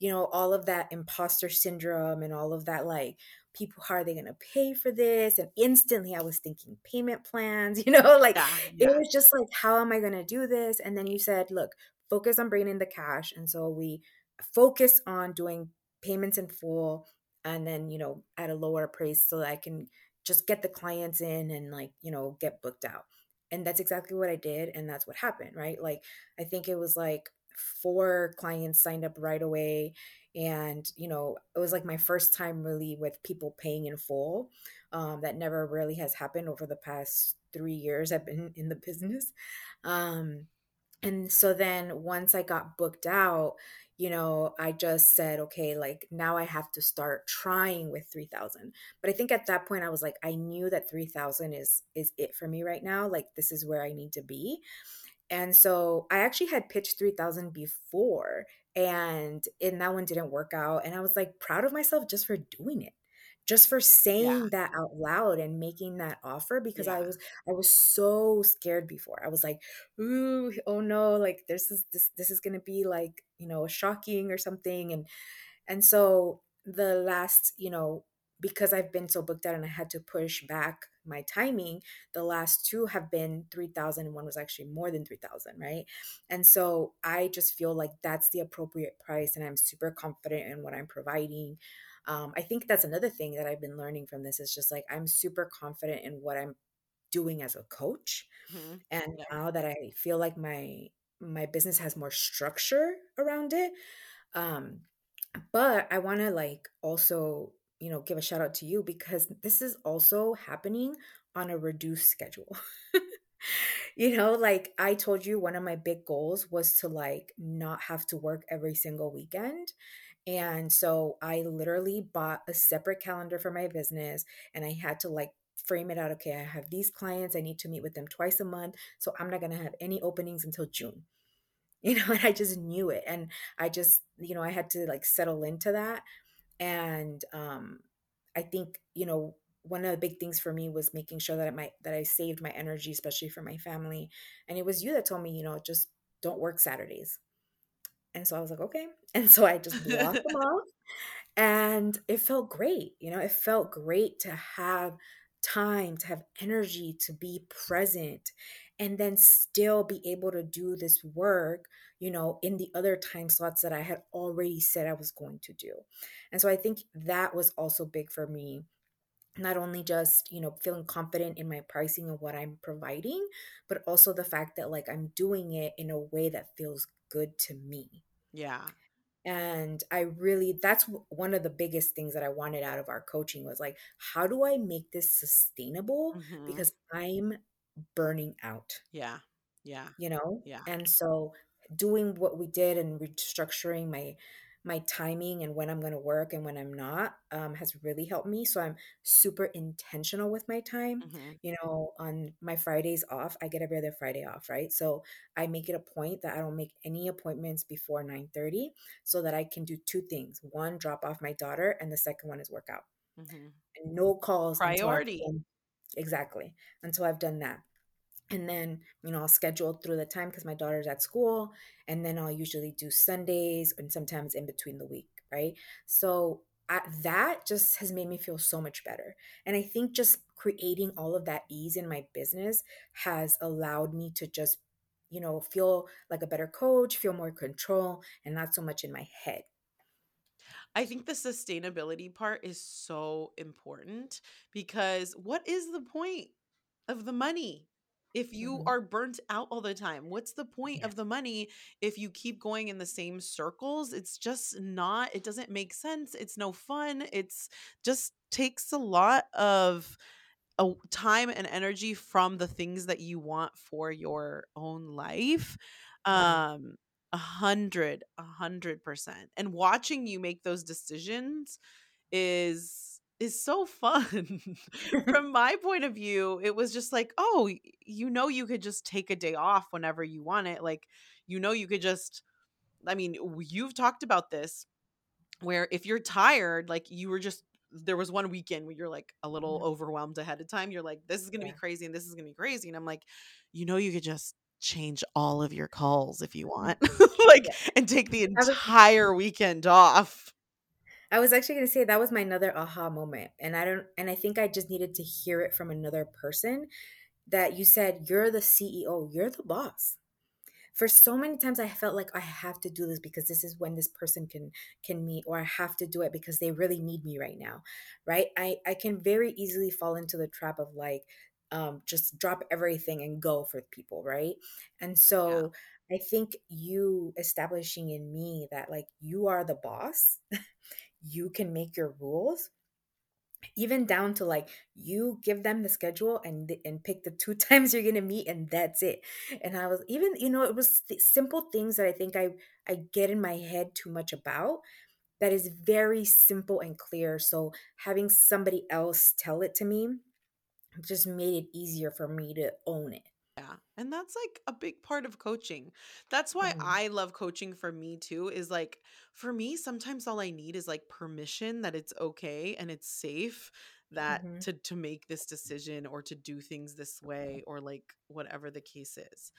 you know, all of that imposter syndrome and all of that like people how are they going to pay for this? And instantly i was thinking payment plans [LAUGHS] you know? Like Yeah, it was just like how am i going to do this? And then you said look focus on bringing in the cash. And so we focus on doing payments in full and then you know at a lower price so that i can just get the clients in and like you know get booked out. And that's exactly what i did and that's what happened right? Like i think it was like four clients signed up right away and you know it was like my first time really with people paying in full um, that never really has happened over the past three years i've been in the business. Um, and so then once i got booked out you know i just said okay like now i have to start trying with 3000 but i think at that point i was like i knew that 3000 is is it for me right now like this is where i need to be and so I actually had pitched 3000 before and and that one didn't work out and I was like proud of myself just for doing it. Just for Yeah. saying that out loud and making that offer because I was I was so scared before. I was like, "Ooh, oh no, like this is this this is going to be like, you know, shocking or something." And and so the last, you know, because I've been so booked out and I had to push back my timing, the last two have been 3000 and one was actually more than 3000, right? And so I just feel like that's the appropriate price and I'm super confident in what I'm providing. Um, I think that's another thing that I've been learning from this is just like I'm super confident in what I'm doing as a coach. Mhm. And Yeah. now that I feel like my my business has more structure around it, Um, but I want to like also, you know, give a shout out to you because this is also happening on a reduced schedule. [LAUGHS] you know, like I told you, one of my big goals was to like not have to work every single weekend. And so I literally bought a separate calendar for my business and I had to like frame it out. Okay, I have these clients, I need to meet with them twice a month. So I'm not going to have any openings until June [LAUGHS] you know and i just knew it and i just you know i had to like settle into that and um i think you know one of the big things for me was making sure that might that I saved my energy, especially for my family. And it was you that told me, you know, just don't work Saturdays. And so I was like, okay. [LAUGHS] And so I just blocked them [LAUGHS] off. And it felt great. You know, it felt great to have time, to have energy, to be present, and then still be able to do this work, you know, in the other time slots that I had already said I was going to do. And so I think that was also big for me not only just you know feeling confident in my pricing and what i'm providing but also the fact that like i'm doing it in a way that feels good to me yeah. And i really that's one of the biggest things that i wanted out of our coaching was like how do i make this sustainable? Mm-hmm. because i'm burning out. Yeah. Yeah. You know? Yeah. And so doing what we did and restructuring my my timing and when I'm going to work and when I'm not um, has really helped me. So I'm super intentional with my time. mm-hmm. You know, on my Fridays off, I get every other Friday off, right? So I make it a point that I don't make any appointments before 9:30 so that I can do two things. One, drop off my daughter, and the second one is workout. Mm-hmm. And no calls. Priority. Until exactly. Until I've done that and then you know i'll schedule through the time because my daughter's at school and then i'll usually do sundays and sometimes in between the week right so that just has made me feel so much better and i think just creating all of that ease in my business has allowed me to just you know feel like a better coach feel more control and not so much in my head I think the sustainability part is so important because what is the point of the money? If you mm-hmm. are burnt out all the time what's the point Yeah. of the money if you keep going in the same circles it's just not it doesn't make sense it's no fun it's just takes a lot of uh, time and energy from the things that you want for your own life um a hundred a hundred percent and watching you make those decisions is is so fun. [LAUGHS] [LAUGHS] From my point of view, it was just like, oh, you know, you could just take a day off whenever you want it. Like, you know, you could just, I mean, you've talked about this where if you're tired, like you were just, there was one weekend where you're like a little Mhm. overwhelmed ahead of time. You're like, this is going to Yeah. be crazy and this is going to be crazy. And I'm like, you know, you could just change all of your calls if you want, [LAUGHS] like, Yeah. and take the entire weekend off. I was actually going to say that was my another aha moment. And I don't, and I think I just needed to hear it from another person that you said, you're the CEO, you're the boss. For so many times I felt like I have to do this because this is when this person can can meet or I have to do it because they really need me right now. Right? I I can very easily fall into the trap of like um just drop everything and go for people, right? And so I think you establishing in me that like you are the boss [LAUGHS] you can make your rules even down to like you give them the schedule and and pick the two [LAUGHS] times you're gonna meet and that's it. And i was even you know it was th- simple things that i think i i get in my head too much about that is very simple and clear. So having somebody else tell it to me just made it easier for me to own it Yeah. And that's like a big part of coaching. That's why Mhm. I love coaching for me too is like for me sometimes all I need is like permission that it's okay and it's safe that Mhm. to to make this decision or to do things this way or like whatever the case is.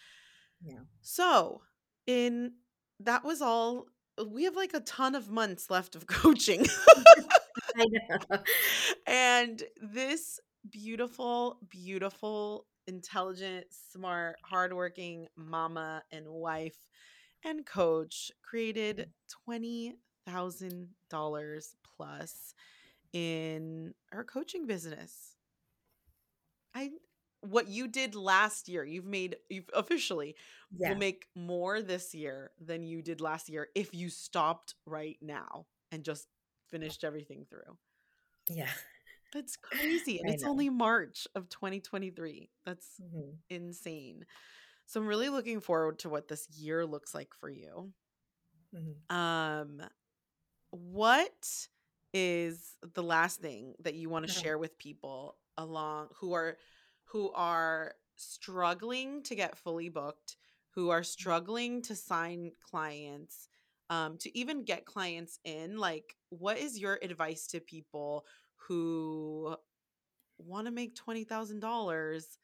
Yeah. So, in that was all we have like a ton of months left of [LAUGHS] coaching. [LAUGHS] I know. and this beautiful, beautiful, intelligent, smart, hardworking mama and wife and coach created mm. $20,000 plus in her coaching business. I what you did last year. You've made you've officially Yeah. will make more this year than you did last year if you stopped right now and just finished everything through. Yeah. That's crazy. And I it's know. only March of 2023. That's Mhm. insane. So I'm really looking forward to what this year looks like for you. Mhm. Um what is the last thing that you want to Uh-huh. share with people along who are who are struggling to get fully booked, who are struggling to sign clients, um, to even get clients in? Like, what is your advice to people who want to make twenty thousand dollars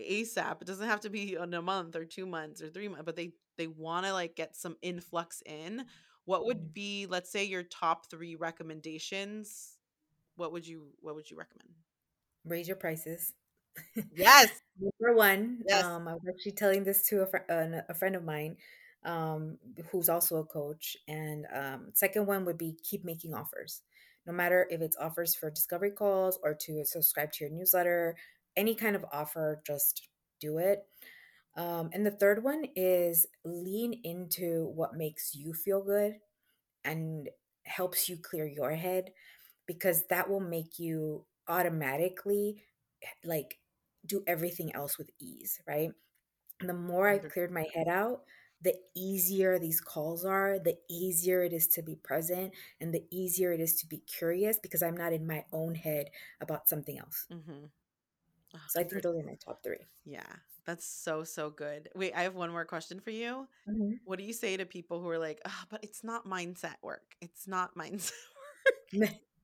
ASAP? It doesn't have to be in a month or two months or three months, but they they want to like get some influx in. What would Mhm. be, let's say, your top three recommendations? What would you What would you recommend? Raise your prices. Yes. [LAUGHS] Number one, Yes. um, I was actually telling this to a, fr- uh, a friend of mine um, who's also a coach. And um, second one would be keep making offers. No matter if it's offers for discovery calls or to subscribe to your newsletter, any kind of offer, just do it. Um, and the third one is lean into what makes you feel good and helps you clear your head because that will make you automatically like do everything else with ease, right? And the more I cleared my head out, the easier these calls are, the easier it is to be present, and the easier it is to be curious because I'm not in my own head about something else. Mm-hmm. So I think those are my top three. Yeah, that's so so good. Wait, I have one more question for you. Mhm. What do you say to people who are like, "Ah, but it's not mindset work. It's not [LAUGHS] mindset." [LAUGHS] [LAUGHS]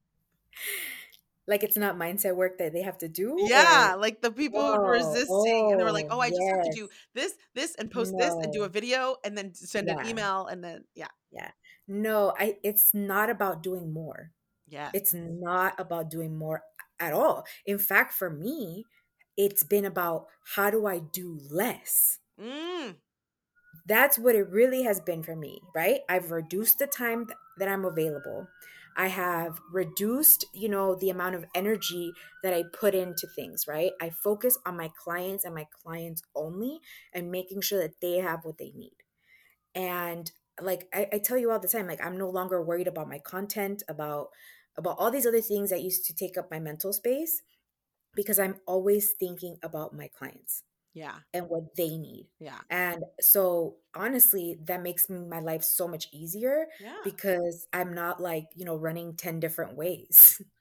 like it's not mindset work that they have to do. Yeah, or- like the people who Oh, were resisting and they were like, oh, "Oh, I just have to do this, this, and post this, and do a video, and then send an email, and then yeah, Yeah. No, I. It's not about doing more. yeah, It's not about doing more at all. In fact, for me, it's been about how do I do less? mm, That's what it really has been for me, right? I've reduced the time th- that I'm available. I have reduced, you know, the amount of energy that I put into things, right? I focus on my clients and my clients only and making sure that they have what they need. And like I, I tell you all the time, like I'm no longer worried about my content, about about all these other things that used to take up my mental space because I'm always thinking about my clients yeah, and what they need. yeah, And so honestly, that makes my life so much easier yeah. because I'm not like, you know, running 10 different ways. [LAUGHS]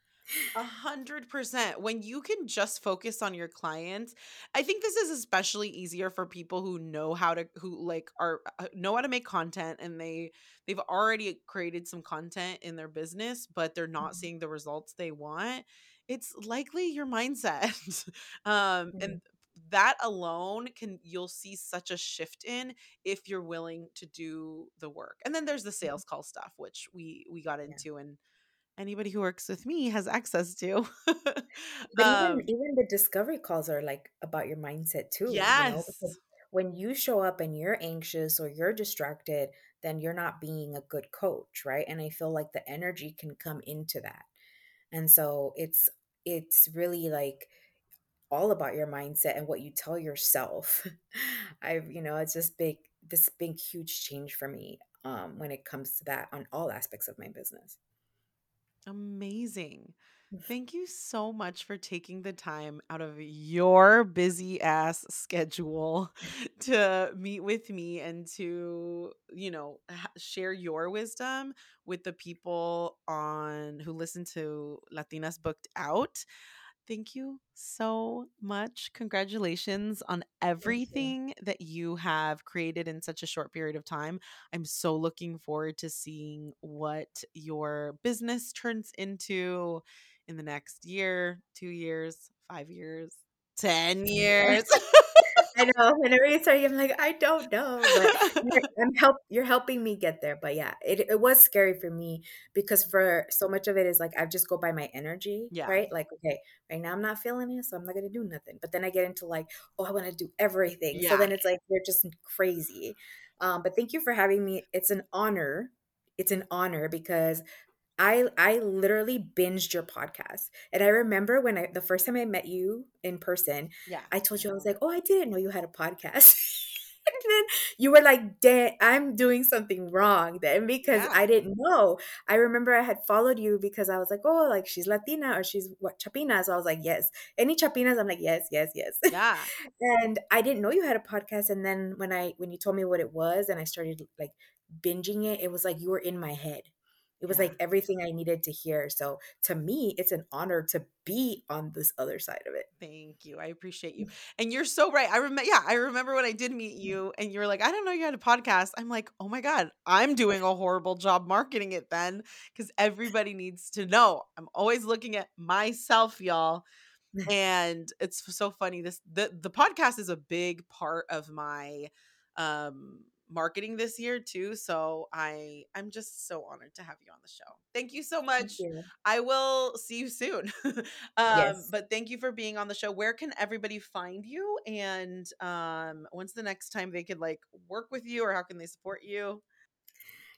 A hundred percent. When you can just focus on your clients, I think this is especially easier for people who know how to, who like are uh, know how to make content, and they they've already created some content in their business, but they're not Mhm. seeing the results they want. It's likely your mindset, [LAUGHS] um, Mhm. and that alone can you'll see such a shift in if you're willing to do the work. And then there's the sales call stuff, which we we got Mm-hmm. Yeah. into and anybody who works with me has access to. [LAUGHS] But um, even even the discovery calls are like about your mindset too, you know? yes. When you show up and you're anxious or you're distracted, then you're not being a good coach, right? And I feel like the energy can come into that. And so it's it's really like all about your mindset and what you tell yourself. [LAUGHS] I've, you know, it's just big this big huge change for me um when it comes to that on all aspects of my business. Amazing. [LAUGHS] Thank you so much for taking the time out of your busy ass schedule [LAUGHS] to meet with me and to, you know, share your wisdom with the people on who listen to Latinas Booked Out. Thank you so much. Congratulations on everything that you have created in such a short period of time. I'm so looking forward to seeing what your business turns into in the next year, two years, five years, 10 [LAUGHS] years. [LAUGHS] I know. Whenever you start, I'm like, I don't know, but [LAUGHS] you're, I'm help. You're helping me get there. But yeah, it it was scary for me because for so much of it is like I just go by my energy, Yeah. right? Like, okay, right now I'm not feeling it, so I'm not gonna do nothing. But then I get into like, oh, I want to do everything. So then it's like you're just crazy. Um, but thank you for having me. It's an honor. It's an honor because I I literally binged your podcast. And I remember when I the first time I met you in person, Yeah. I told you I was like, "Oh, I didn't know you had a podcast." [LAUGHS] and then you were like, "Damn, I'm doing something wrong then because Yeah. I didn't know." I remember I had followed you because I was like, "Oh, like she's Latina or she's what Chapina." So I was like, "Yes." Any Chapinas, I'm like, "Yes, yes, yes." Yeah. [LAUGHS] and I didn't know you had a podcast. And then when I when you told me what it was and I started like binging it, it was like you were in my head. It was Yeah. like everything I needed to hear. So to me, it's an honor to be on this other side of it. Thank you. I appreciate you. And you're so right. I remember yeah, I remember when I did meet you and you were like, I don't know you had a podcast. I'm like, oh my God, I'm doing a horrible job marketing it then. Cause everybody needs to know. I'm always looking at myself, y'all. [LAUGHS] And it's so funny. This the the podcast is a big part of my um marketing this year too. So I I'm just so honored to have you on the show. Thank you so much. you. I will see you soon. [LAUGHS] um, Yes. but thank you for being on the show. Where can everybody find you? And um, when's the next time they could like work with you or how can they support you?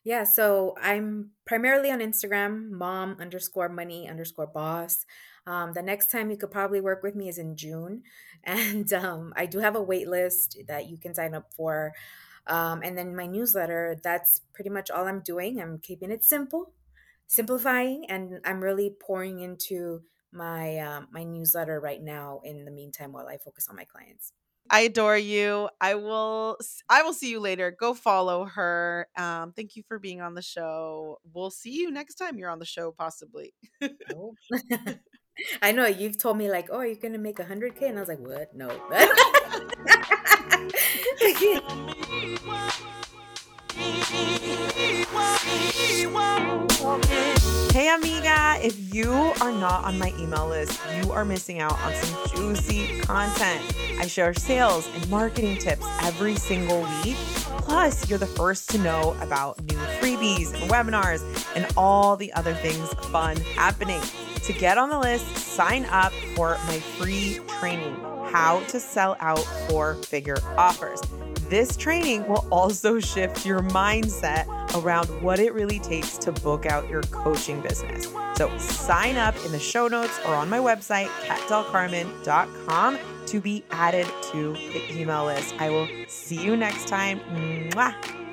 Yeah, so I'm primarily on Instagram, mom underscore money underscore boss. Um, the next time you could probably work with me is in June. [LAUGHS] And um, I do have a wait list that you can sign up for. Um, and then my newsletter, that's pretty much all I'm doing. I'm keeping it simple, simplifying, and I'm really pouring into my um, my newsletter right now in the meantime while I focus on my clients. I adore you. I will I will see you later. Go follow her. Um, thank you for being on the show. We'll see you next time you're on the show, possibly. Oh. [LAUGHS] I know you've told me like, oh, you're gonna make a hundred k, and I was like, what? No. [LAUGHS] Hey, amiga, if you are not on my email list, you are missing out on some juicy content. I share sales and marketing tips every single week. Plus, you're the first to know about new freebies and webinars and all the other things fun happening. To get on the list, sign up for my free training, How to Sell Out Four Figure Offers. This training will also shift your mindset around what it really takes to book out your coaching business. So sign up in the show notes or on my website, catdelcarmen.com, to be added to the email list. I will see you next time. Mwah.